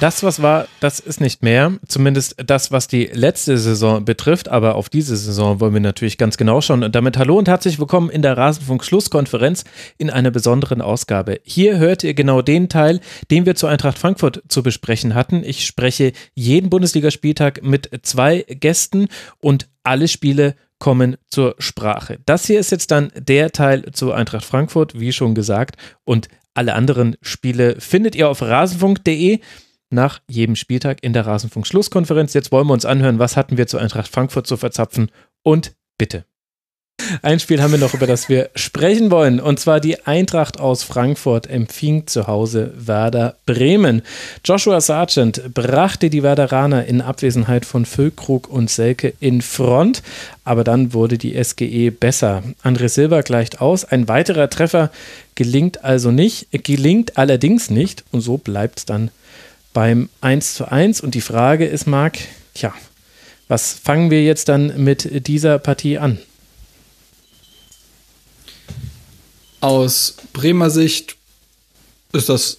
Das, was war, das ist nicht mehr. Zumindest das, was die letzte Saison betrifft. Aber auf diese Saison wollen wir natürlich ganz genau schauen. Und damit hallo und herzlich willkommen in der Rasenfunk-Schlusskonferenz in einer besonderen Ausgabe. Hier hört ihr genau den Teil, den wir zu Eintracht Frankfurt zu besprechen hatten. Ich spreche jeden Bundesligaspieltag mit zwei Gästen und alle Spiele kommen zur Sprache. Das hier ist jetzt dann der Teil zu Eintracht Frankfurt, wie schon gesagt. Und alle anderen Spiele findet ihr auf rasenfunk.de nach jedem Spieltag in der Rasenfunk-Schlusskonferenz. Jetzt wollen wir uns anhören, was hatten wir zu Eintracht Frankfurt zu verzapfen und bitte. Ein Spiel haben wir noch, über das wir sprechen wollen. Und zwar die Eintracht aus Frankfurt empfing zu Hause Werder Bremen. Joshua Sargent brachte die Werderaner in Abwesenheit von Füllkrug und Selke in Front. Aber dann wurde die SGE besser. André Silva gleicht aus. Ein weiterer Treffer gelingt also nicht, gelingt allerdings nicht. Und so bleibt es dann beim 1 zu 1. Und die Frage ist, Marc, tja, was fangen wir jetzt dann mit dieser Partie an? Aus Bremer Sicht ist das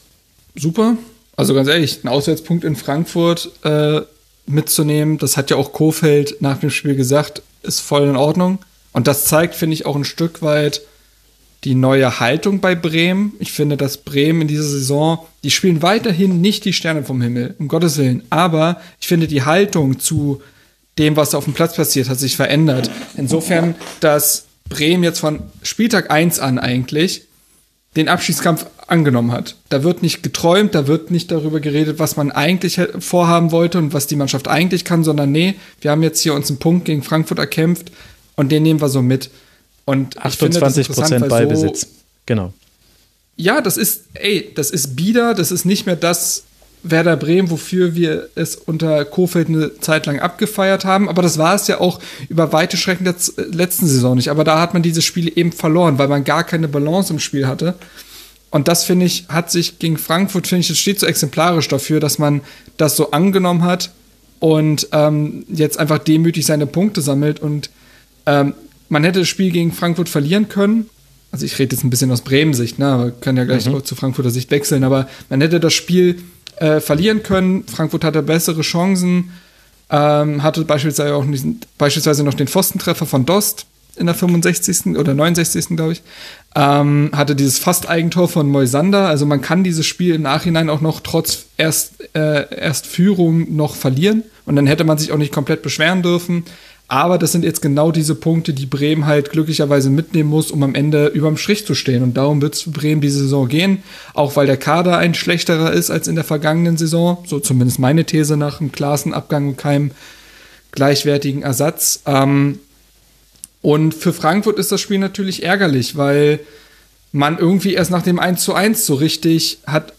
super. Also ganz ehrlich, einen Auswärtspunkt in Frankfurt äh, mitzunehmen, das hat ja auch Kofeld nach dem Spiel gesagt, ist voll in Ordnung. Und das zeigt, finde ich, auch ein Stück weit, die neue Haltung bei Bremen. Ich finde, dass Bremen in dieser Saison, die spielen weiterhin nicht die Sterne vom Himmel, um Gottes Willen. Aber ich finde, die Haltung zu dem, was auf dem Platz passiert, hat sich verändert. Insofern, dass Bremen jetzt von Spieltag 1 an eigentlich den Abschiedskampf angenommen hat. Da wird nicht geträumt, da wird nicht darüber geredet, was man eigentlich vorhaben wollte und was die Mannschaft eigentlich kann, sondern nee, wir haben jetzt hier uns einen Punkt gegen Frankfurt erkämpft und den nehmen wir so mit. Und 28 Prozent Ballbesitz. So, genau. Ja, das ist, ey, das ist bieder, das ist nicht mehr das Werder Bremen, wofür wir es unter Kofeld eine Zeit lang abgefeiert haben. Aber das war es ja auch über weite Strecken der letzten Saison nicht. Aber da hat man diese Spiele eben verloren, weil man gar keine Balance im Spiel hatte. Und das finde ich, hat sich gegen Frankfurt, finde ich, das steht so exemplarisch dafür, dass man das so angenommen hat und ähm, jetzt einfach demütig seine Punkte sammelt. Und ähm, man hätte das Spiel gegen Frankfurt verlieren können. Also ich rede jetzt ein bisschen aus Bremen-Sicht, ne? aber können ja gleich mhm. zu Frankfurter Sicht wechseln. Aber man hätte das Spiel äh, verlieren können. Frankfurt hatte bessere Chancen, ähm, hatte beispielsweise auch diesen, beispielsweise noch den Pfostentreffer von Dost in der 65. oder 69. glaube ich. Ähm, hatte dieses Fast-Eigentor von Moisander. Also man kann dieses Spiel im Nachhinein auch noch trotz erst, äh, erst Führung noch verlieren. Und dann hätte man sich auch nicht komplett beschweren dürfen. Aber das sind jetzt genau diese Punkte, die Bremen halt glücklicherweise mitnehmen muss, um am Ende überm Strich zu stehen. Und darum wird es für Bremen diese Saison gehen. Auch weil der Kader ein schlechterer ist als in der vergangenen Saison. So zumindest meine These nach dem Klassenabgang und keinem gleichwertigen Ersatz. Ähm, und für Frankfurt ist das Spiel natürlich ärgerlich, weil man irgendwie erst nach dem 1 zu 1 so richtig hat,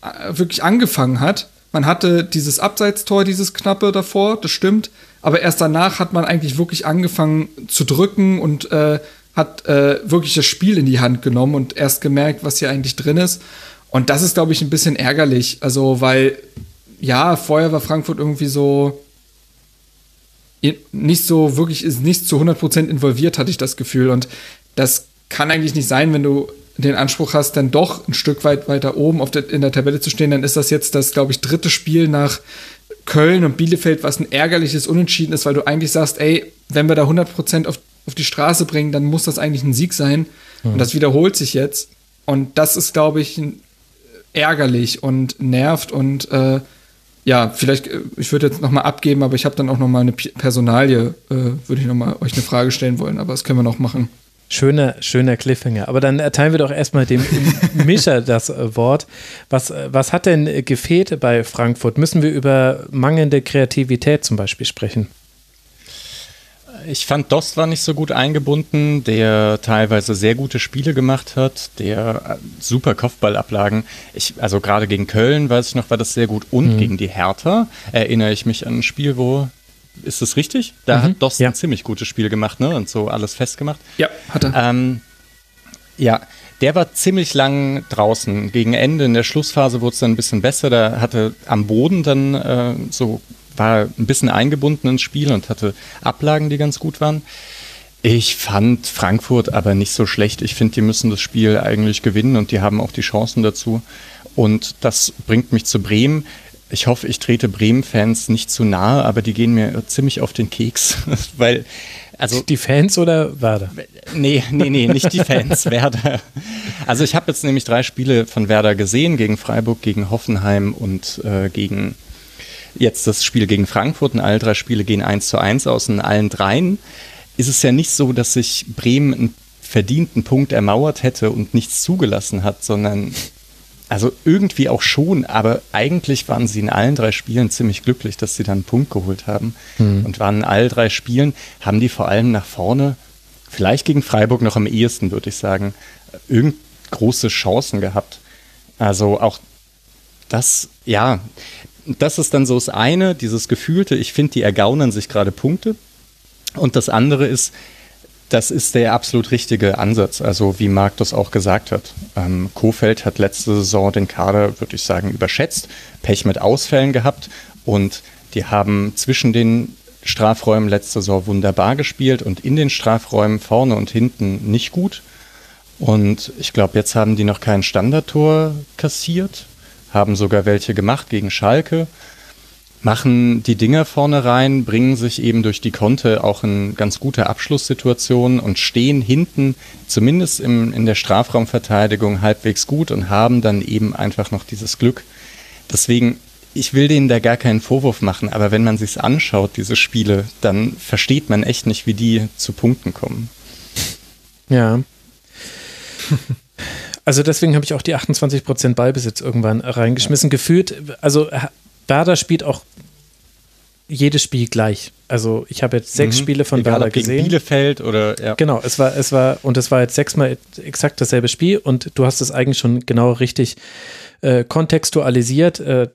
äh, wirklich angefangen hat. Man hatte dieses Abseitstor, dieses knappe davor, das stimmt aber erst danach hat man eigentlich wirklich angefangen zu drücken und äh, hat äh, wirklich das Spiel in die Hand genommen und erst gemerkt, was hier eigentlich drin ist. Und das ist, glaube ich, ein bisschen ärgerlich. Also, weil, ja, vorher war Frankfurt irgendwie so nicht so wirklich, ist nicht zu 100% involviert, hatte ich das Gefühl. Und das kann eigentlich nicht sein, wenn du den Anspruch hast, dann doch ein Stück weit weiter oben auf der, in der Tabelle zu stehen, dann ist das jetzt das, glaube ich, dritte Spiel nach Köln und Bielefeld, was ein ärgerliches Unentschieden ist, weil du eigentlich sagst, ey, wenn wir da 100% auf, auf die Straße bringen, dann muss das eigentlich ein Sieg sein. Mhm. Und das wiederholt sich jetzt. Und das ist, glaube ich, ärgerlich und nervt und äh, ja, vielleicht, äh, ich würde jetzt nochmal abgeben, aber ich habe dann auch nochmal eine Personalie, äh, würde ich nochmal euch eine Frage stellen wollen, aber das können wir noch machen. Schöner, schöner Cliffhanger. Aber dann erteilen wir doch erstmal dem Mischer das äh, Wort. Was, äh, was hat denn gefehlt bei Frankfurt? Müssen wir über mangelnde Kreativität zum Beispiel sprechen? Ich fand, Dost war nicht so gut eingebunden, der teilweise sehr gute Spiele gemacht hat, der äh, super Kopfballablagen. Ich, also gerade gegen Köln, weiß ich noch, war das sehr gut. Und mhm. gegen die Hertha erinnere ich mich an ein Spiel, wo ist das richtig? Da mhm, hat Dost ja. ein ziemlich gutes Spiel gemacht, ne? Und so alles festgemacht. Ja, hat er. Ähm, Ja, der war ziemlich lang draußen. Gegen Ende in der Schlussphase wurde es dann ein bisschen besser. Da hatte am Boden dann äh, so war ein bisschen eingebunden ins Spiel und hatte Ablagen, die ganz gut waren. Ich fand Frankfurt aber nicht so schlecht. Ich finde, die müssen das Spiel eigentlich gewinnen und die haben auch die Chancen dazu. Und das bringt mich zu Bremen. Ich hoffe, ich trete Bremen-Fans nicht zu nahe, aber die gehen mir ziemlich auf den Keks, weil also die Fans oder Werder? Nee, nee, nee, nicht die Fans, Werder. Also ich habe jetzt nämlich drei Spiele von Werder gesehen, gegen Freiburg, gegen Hoffenheim und äh, gegen jetzt das Spiel gegen Frankfurt. Und alle drei Spiele gehen eins zu eins aus. Und in allen dreien ist es ja nicht so, dass sich Bremen einen verdienten Punkt ermauert hätte und nichts zugelassen hat, sondern also irgendwie auch schon, aber eigentlich waren sie in allen drei Spielen ziemlich glücklich, dass sie dann einen Punkt geholt haben. Mhm. Und waren in allen drei Spielen, haben die vor allem nach vorne, vielleicht gegen Freiburg noch am ehesten, würde ich sagen, irgend große Chancen gehabt. Also auch das, ja, das ist dann so das eine, dieses Gefühlte, ich finde, die ergaunern sich gerade Punkte. Und das andere ist, das ist der absolut richtige Ansatz, also wie Marc das auch gesagt hat. Ähm, Kofeld hat letzte Saison den Kader, würde ich sagen, überschätzt, Pech mit Ausfällen gehabt und die haben zwischen den Strafräumen letzte Saison wunderbar gespielt und in den Strafräumen vorne und hinten nicht gut. Und ich glaube, jetzt haben die noch kein Standardtor kassiert, haben sogar welche gemacht gegen Schalke machen die Dinger vorne rein, bringen sich eben durch die Konte auch in ganz gute Abschlusssituationen und stehen hinten, zumindest im, in der Strafraumverteidigung, halbwegs gut und haben dann eben einfach noch dieses Glück. Deswegen, ich will denen da gar keinen Vorwurf machen, aber wenn man sich's anschaut, diese Spiele, dann versteht man echt nicht, wie die zu Punkten kommen. Ja. Also deswegen habe ich auch die 28% Ballbesitz irgendwann reingeschmissen. Ja. Gefühlt, also Werder spielt auch jedes Spiel gleich. Also ich habe jetzt sechs mhm. Spiele von Egal, Werder gesehen. Bielefeld oder ja. Genau, es war, es war, und es war jetzt sechsmal exakt dasselbe Spiel und du hast es eigentlich schon genau richtig äh, kontextualisiert, äh,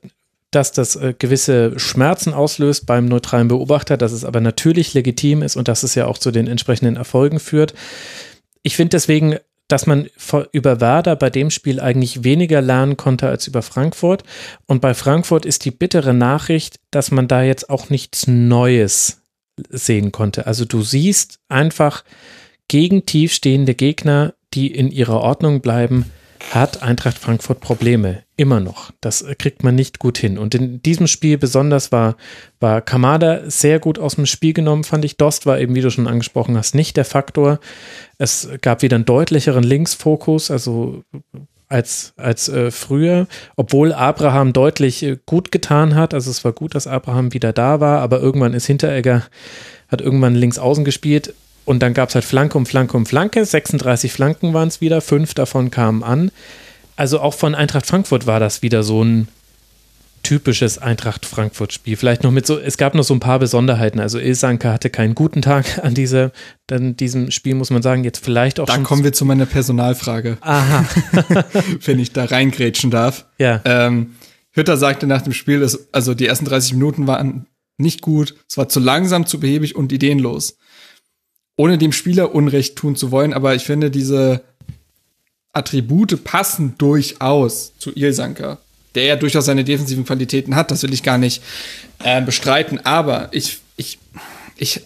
dass das äh, gewisse Schmerzen auslöst beim neutralen Beobachter, dass es aber natürlich legitim ist und dass es ja auch zu den entsprechenden Erfolgen führt. Ich finde deswegen dass man über Werder bei dem Spiel eigentlich weniger lernen konnte als über Frankfurt. Und bei Frankfurt ist die bittere Nachricht, dass man da jetzt auch nichts Neues sehen konnte. Also du siehst einfach gegen tiefstehende Gegner, die in ihrer Ordnung bleiben, hat Eintracht Frankfurt Probleme. Immer noch. Das kriegt man nicht gut hin. Und in diesem Spiel besonders war, war Kamada sehr gut aus dem Spiel genommen, fand ich. Dost war eben, wie du schon angesprochen hast, nicht der Faktor. Es gab wieder einen deutlicheren Linksfokus, also als, als äh, früher, obwohl Abraham deutlich äh, gut getan hat. Also es war gut, dass Abraham wieder da war, aber irgendwann ist Hinteregger, hat irgendwann links außen gespielt und dann gab es halt Flanke um Flanke um Flanke. 36 Flanken waren es wieder, fünf davon kamen an. Also auch von Eintracht Frankfurt war das wieder so ein typisches Eintracht Frankfurt-Spiel. Vielleicht noch mit so, es gab noch so ein paar Besonderheiten. Also Ilsanka hatte keinen guten Tag an diese, dann diesem Spiel, muss man sagen. Jetzt vielleicht auch. Dann kommen wir zu meiner Personalfrage. Aha. Wenn ich da reingrätschen darf. Ja. Ähm, Hütter sagte nach dem Spiel, dass, also die ersten 30 Minuten waren nicht gut, es war zu langsam, zu behäbig und ideenlos ohne dem Spieler Unrecht tun zu wollen, aber ich finde, diese Attribute passen durchaus zu Ilsanker, der ja durchaus seine defensiven Qualitäten hat, das will ich gar nicht äh, bestreiten, aber ich, ich, ich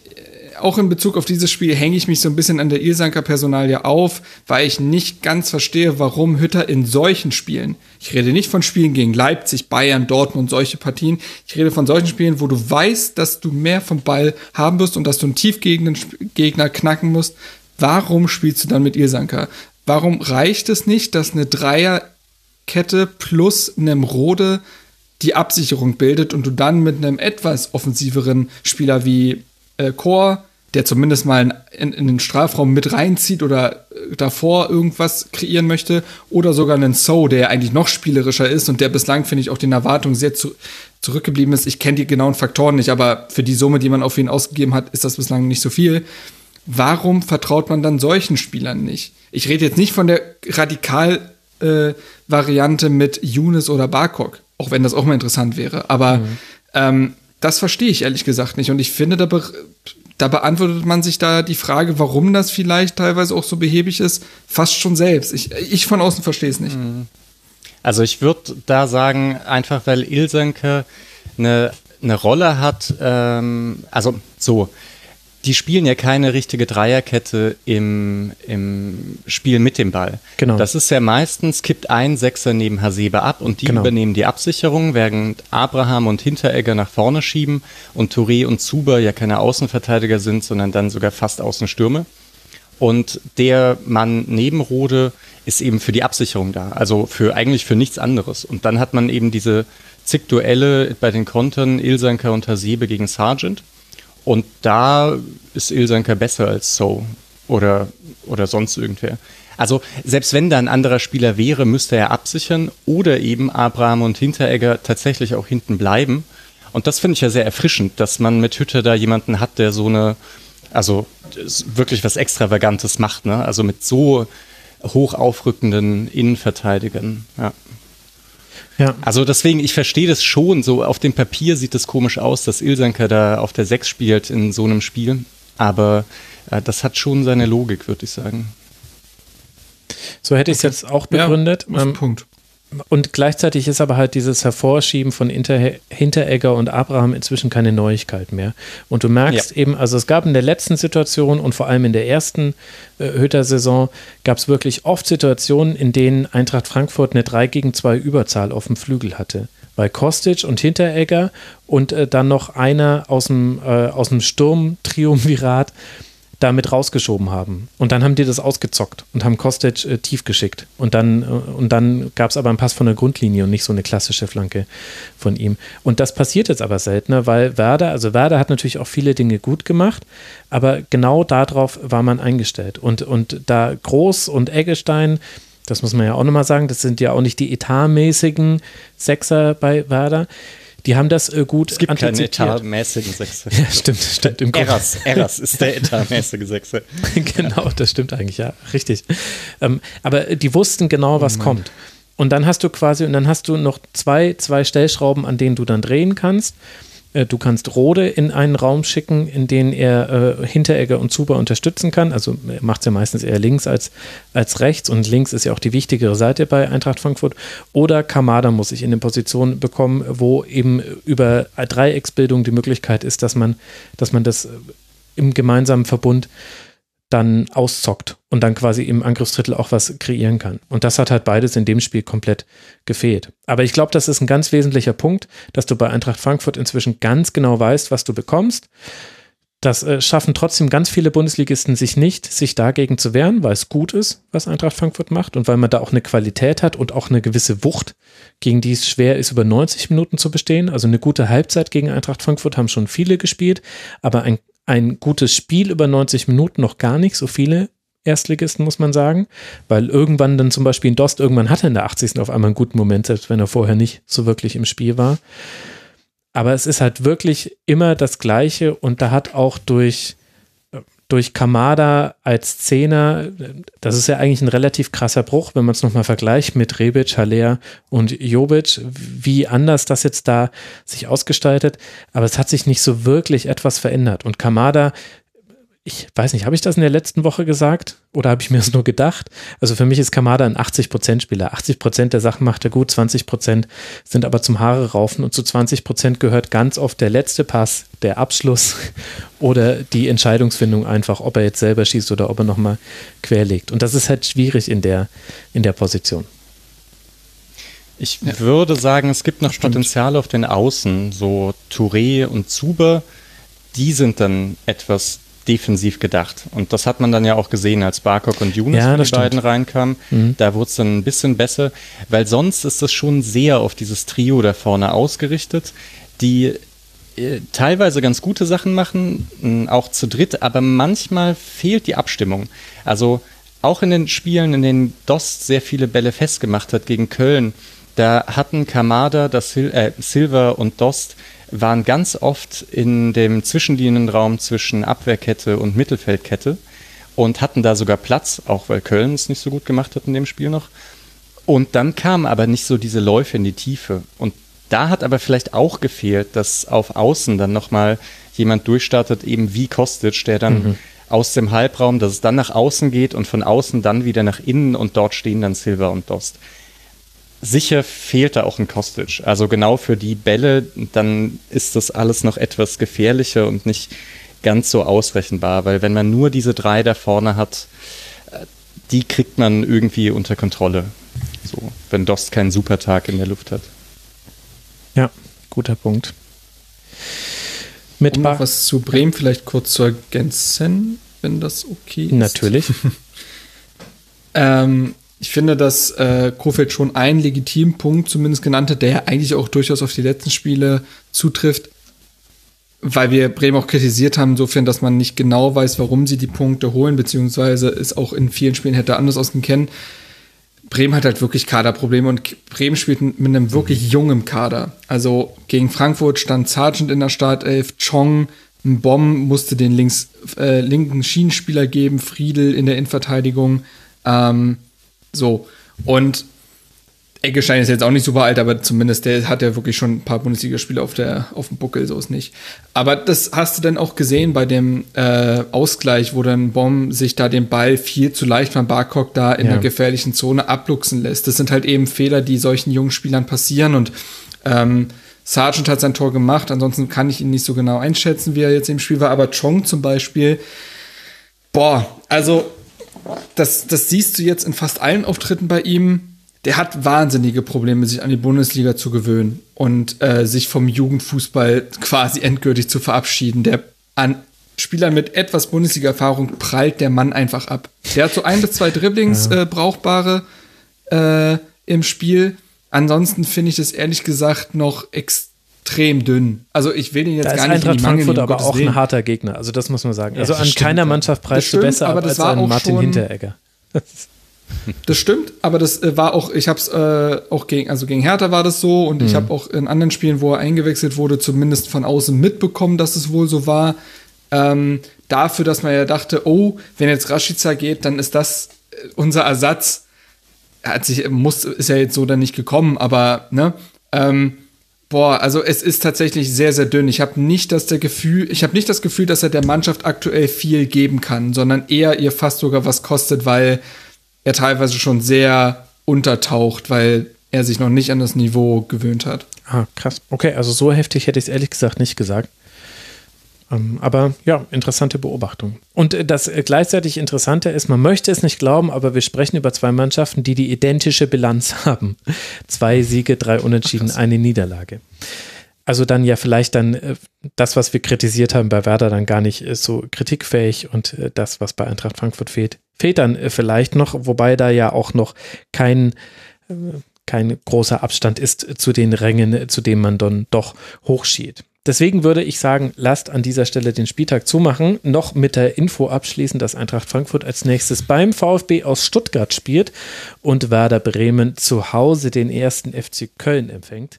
auch in Bezug auf dieses Spiel hänge ich mich so ein bisschen an der Ilsanker Personalie auf, weil ich nicht ganz verstehe, warum Hütter in solchen Spielen, ich rede nicht von Spielen gegen Leipzig, Bayern, Dortmund, solche Partien, ich rede von solchen Spielen, wo du weißt, dass du mehr vom Ball haben wirst und dass du einen tiefgegenden Gegner knacken musst. Warum spielst du dann mit Ilsanker? Warum reicht es nicht, dass eine Dreierkette plus einem Rode die Absicherung bildet und du dann mit einem etwas offensiveren Spieler wie äh, Chor, der zumindest mal in, in, den Strafraum mit reinzieht oder äh, davor irgendwas kreieren möchte, oder sogar einen So, der eigentlich noch spielerischer ist und der bislang, finde ich, auch den Erwartungen sehr zu, zurückgeblieben ist. Ich kenne die genauen Faktoren nicht, aber für die Summe, die man auf ihn ausgegeben hat, ist das bislang nicht so viel. Warum vertraut man dann solchen Spielern nicht? Ich rede jetzt nicht von der Radikal-Variante äh, mit Younes oder Barkok, auch wenn das auch mal interessant wäre. Aber mhm. ähm, das verstehe ich ehrlich gesagt nicht. Und ich finde, da da beantwortet man sich da die Frage, warum das vielleicht teilweise auch so behäbig ist, fast schon selbst. Ich, ich von außen verstehe es nicht. Mhm. Also ich würde da sagen, einfach weil Ilsenke eine, eine Rolle hat, ähm, also so, die spielen ja keine richtige Dreierkette im, im Spiel mit dem Ball. Genau. Das ist ja meistens, kippt ein Sechser neben Hasebe ab und die genau. übernehmen die Absicherung, während Abraham und Hinteregger nach vorne schieben und Touré und Zuber ja keine Außenverteidiger sind, sondern dann sogar fast Außenstürme. Und der Mann neben Rode ist eben für die Absicherung da, also für eigentlich für nichts anderes. Und dann hat man eben diese zig Duelle bei den Kontern Ilsanker und Hasebe gegen Sargent. Und da ist Ilsanker besser als So oder, oder sonst irgendwer. Also selbst wenn da ein anderer Spieler wäre, müsste er absichern oder eben Abraham und Hinteregger tatsächlich auch hinten bleiben. Und das finde ich ja sehr erfrischend, dass man mit Hütter da jemanden hat, der so eine, also wirklich was Extravagantes macht, ne? Also mit so hoch aufrückenden Innenverteidigern. Ja. Ja. Also deswegen, ich verstehe das schon. So auf dem Papier sieht es komisch aus, dass Ilsanker da auf der 6 spielt in so einem Spiel. Aber äh, das hat schon seine Logik, würde ich sagen. So hätte ich es okay. jetzt auch begründet. Ja, ähm, Punkt. Und gleichzeitig ist aber halt dieses Hervorschieben von Inter Hinteregger und Abraham inzwischen keine Neuigkeit mehr. Und du merkst ja. eben, also es gab in der letzten Situation und vor allem in der ersten äh, Hütter-Saison gab es wirklich oft Situationen, in denen Eintracht Frankfurt eine 3 gegen 2 Überzahl auf dem Flügel hatte. Bei Kostic und Hinteregger und äh, dann noch einer aus dem, äh, aus dem Sturm-Triumvirat damit rausgeschoben haben. Und dann haben die das ausgezockt und haben Kostic äh, tief geschickt. Und dann, äh, dann gab es aber einen Pass von der Grundlinie und nicht so eine klassische Flanke von ihm. Und das passiert jetzt aber seltener, weil Werder, also Werder hat natürlich auch viele Dinge gut gemacht, aber genau darauf war man eingestellt. Und, und da Groß und Eggestein, das muss man ja auch nochmal sagen, das sind ja auch nicht die etatmäßigen Sechser bei Werder die haben das äh, gut Es gibt antizipiert. keine etatmäßigen Sechse. Ja, stimmt, stimmt. Im Eras, Eras ist der etatmäßige Sechse. genau, das stimmt eigentlich, ja, richtig. Ähm, aber die wussten genau, was oh kommt. Und dann hast du quasi, und dann hast du noch zwei, zwei Stellschrauben, an denen du dann drehen kannst. Äh, du kannst Rode in einen Raum schicken, in den er äh, Hinteregger und Zuber unterstützen kann. Also er macht es ja meistens eher links als, als rechts und links ist ja auch die wichtigere Seite bei Eintracht Frankfurt. Oder Kamada muss sich in eine Position bekommen, wo eben über Dreiecksbildung die Möglichkeit ist, dass man, dass man das im gemeinsamen Verbund dann auszockt und dann quasi im Angriffsdrittel auch was kreieren kann. Und das hat halt beides in dem Spiel komplett gefehlt. Aber ich glaube, das ist ein ganz wesentlicher Punkt, dass du bei Eintracht Frankfurt inzwischen ganz genau weißt, was du bekommst. Das äh, schaffen trotzdem ganz viele Bundesligisten sich nicht, sich dagegen zu wehren, weil es gut ist, was Eintracht Frankfurt macht und weil man da auch eine Qualität hat und auch eine gewisse Wucht, gegen die es schwer ist, über 90 Minuten zu bestehen. Also eine gute Halbzeit gegen Eintracht Frankfurt haben schon viele gespielt, aber ein, ein gutes Spiel über 90 Minuten noch gar nicht, so viele Erstligisten, muss man sagen, weil irgendwann dann zum Beispiel in Dost, irgendwann hatte in der 80. auf einmal einen guten Moment, selbst wenn er vorher nicht so wirklich im Spiel war. Aber es ist halt wirklich immer das Gleiche und da hat auch durch durch Kamada als Zehner, das ist ja eigentlich ein relativ krasser Bruch, wenn man es nochmal vergleicht mit Rebic, Haller und Jobic, wie anders das jetzt da sich ausgestaltet. Aber es hat sich nicht so wirklich etwas verändert. Und Kamada ich weiß nicht, habe ich das in der letzten Woche gesagt oder habe ich mir das nur gedacht? Also für mich ist Kamada ein 80%-Spieler. 80% der Sachen macht er gut, 20% sind aber zum Haare raufen und zu 20% gehört ganz oft der letzte Pass, der Abschluss oder die Entscheidungsfindung einfach, ob er jetzt selber schießt oder ob er nochmal querlegt. Und das ist halt schwierig in der, in der Position. Ich ja. würde sagen, es gibt noch Stimmt. Potenzial auf den Außen, so Touré und Zuber, die sind dann etwas defensiv gedacht. Und das hat man dann ja auch gesehen, als Barcock und Younes ja, die beiden reinkamen. Mhm. Da wurde es dann ein bisschen besser, weil sonst ist das schon sehr auf dieses Trio da vorne ausgerichtet, die äh, teilweise ganz gute Sachen machen, auch zu dritt, aber manchmal fehlt die Abstimmung. Also auch in den Spielen, in denen Dost sehr viele Bälle festgemacht hat gegen Köln, da hatten Kamada, das Sil äh, Silver und Dost waren ganz oft in dem Zwischenlinienraum zwischen Abwehrkette und Mittelfeldkette und hatten da sogar Platz, auch weil Köln es nicht so gut gemacht hat in dem Spiel noch. Und dann kamen aber nicht so diese Läufe in die Tiefe. Und da hat aber vielleicht auch gefehlt, dass auf Außen dann nochmal jemand durchstartet, eben wie Kostic, der dann mhm. aus dem Halbraum, dass es dann nach außen geht und von außen dann wieder nach innen und dort stehen dann Silva und Dost. Sicher fehlt da auch ein Kostic. Also genau für die Bälle, dann ist das alles noch etwas gefährlicher und nicht ganz so ausrechenbar, weil wenn man nur diese drei da vorne hat, äh, die kriegt man irgendwie unter Kontrolle. So, wenn Dost keinen Supertag in der Luft hat. Ja, guter Punkt. Mit um noch was zu Bremen vielleicht kurz zu ergänzen, wenn das okay ist. Natürlich. ähm, ich finde, dass äh, Kofeld schon einen legitimen Punkt zumindest genannt hat, der eigentlich auch durchaus auf die letzten Spiele zutrifft, weil wir Bremen auch kritisiert haben, insofern, dass man nicht genau weiß, warum sie die Punkte holen, beziehungsweise es auch in vielen Spielen hätte anders ausgehen können. Bremen hat halt wirklich Kaderprobleme und Bremen spielt mit einem wirklich jungen Kader. Also gegen Frankfurt stand Sargent in der Startelf, Chong, ein Bomb musste den links, äh, linken Schienenspieler geben, Friedel in der Innenverteidigung. Ähm, so. Und Eggestein ist jetzt auch nicht super alt, aber zumindest der hat ja wirklich schon ein paar Bundesligaspiele auf, auf dem Buckel, so ist nicht. Aber das hast du dann auch gesehen bei dem äh, Ausgleich, wo dann Bomb sich da den Ball viel zu leicht von Barcock da in ja. der gefährlichen Zone abluchsen lässt. Das sind halt eben Fehler, die solchen jungen Spielern passieren und ähm, Sargent hat sein Tor gemacht, ansonsten kann ich ihn nicht so genau einschätzen, wie er jetzt im Spiel war, aber Chong zum Beispiel, boah, also das, das siehst du jetzt in fast allen Auftritten bei ihm der hat wahnsinnige Probleme, sich an die Bundesliga zu gewöhnen und äh, sich vom Jugendfußball quasi endgültig zu verabschieden. Der an Spielern mit etwas Bundesliga-Erfahrung prallt der Mann einfach ab. Der hat so ein bis zwei Dribblings ja. äh, brauchbare äh, im Spiel. Ansonsten finde ich das ehrlich gesagt noch extrem dünn. Also ich will ihn jetzt da gar nicht Eintracht in die Mangel Frankfurt aber auch ein harter Gegner. Also das muss man sagen. Ja, also an stimmt, keiner Mannschaft preist du besser ab als an Martin Hinteregger. Das stimmt, aber das äh, war auch, ich habe es äh, auch gegen, also gegen Hertha war das so und mhm. ich habe auch in anderen Spielen, wo er eingewechselt wurde, zumindest von außen mitbekommen, dass es wohl so war. Ähm, dafür, dass man ja dachte, oh, wenn jetzt Rashica geht, dann ist das äh, unser Ersatz. Er hat sich, muss, ist ja jetzt so dann nicht gekommen, aber ne, ähm, boah, also es ist tatsächlich sehr, sehr dünn. Ich habe nicht das ich habe nicht das Gefühl, dass er der Mannschaft aktuell viel geben kann, sondern eher ihr fast sogar was kostet, weil er teilweise schon sehr untertaucht, weil er sich noch nicht an das Niveau gewöhnt hat. Ah, krass. Okay, also so heftig hätte ich es ehrlich gesagt nicht gesagt. Ähm, aber ja, interessante Beobachtung. Und äh, das äh, gleichzeitig Interessante ist, man möchte es nicht glauben, aber wir sprechen über zwei Mannschaften, die die identische Bilanz haben. Zwei Siege, drei Unentschieden, Ach, eine Niederlage. Also dann ja vielleicht dann äh, das, was wir kritisiert haben bei Werder, dann gar nicht so kritikfähig und das, was bei Eintracht Frankfurt fehlt, fehlt dann vielleicht noch, wobei da ja auch noch kein, kein großer Abstand ist zu den Rängen, zu denen man dann doch hochschielt. Deswegen würde ich sagen, lasst an dieser Stelle den Spieltag zumachen. Noch mit der Info abschließen, dass Eintracht Frankfurt als nächstes beim VfB aus Stuttgart spielt und Werder Bremen zu Hause den ersten FC Köln empfängt.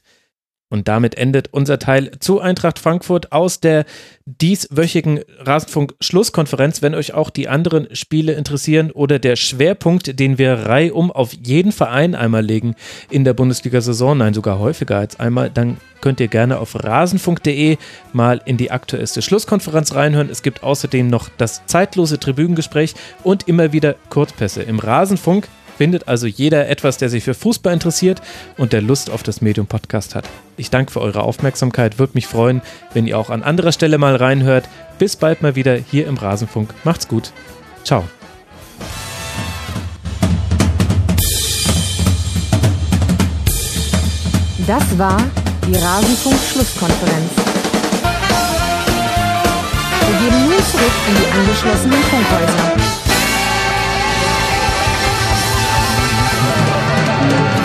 Und damit endet unser Teil zu Eintracht Frankfurt aus der dieswöchigen Rasenfunk-Schlusskonferenz. Wenn euch auch die anderen Spiele interessieren oder der Schwerpunkt, den wir reihum auf jeden Verein einmal legen in der Bundesliga-Saison, nein, sogar häufiger als einmal, dann könnt ihr gerne auf rasenfunk.de mal in die aktuellste Schlusskonferenz reinhören. Es gibt außerdem noch das zeitlose Tribünengespräch und immer wieder Kurzpässe im Rasenfunk findet also jeder etwas, der sich für Fußball interessiert und der Lust auf das Medium Podcast hat. Ich danke für eure Aufmerksamkeit, würde mich freuen, wenn ihr auch an anderer Stelle mal reinhört. Bis bald mal wieder hier im Rasenfunk. Macht's gut. Ciao. Das war die Rasenfunk-Schlusskonferenz. Wir gehen nun zurück in die angeschlossenen Funkhäuser. Thank you.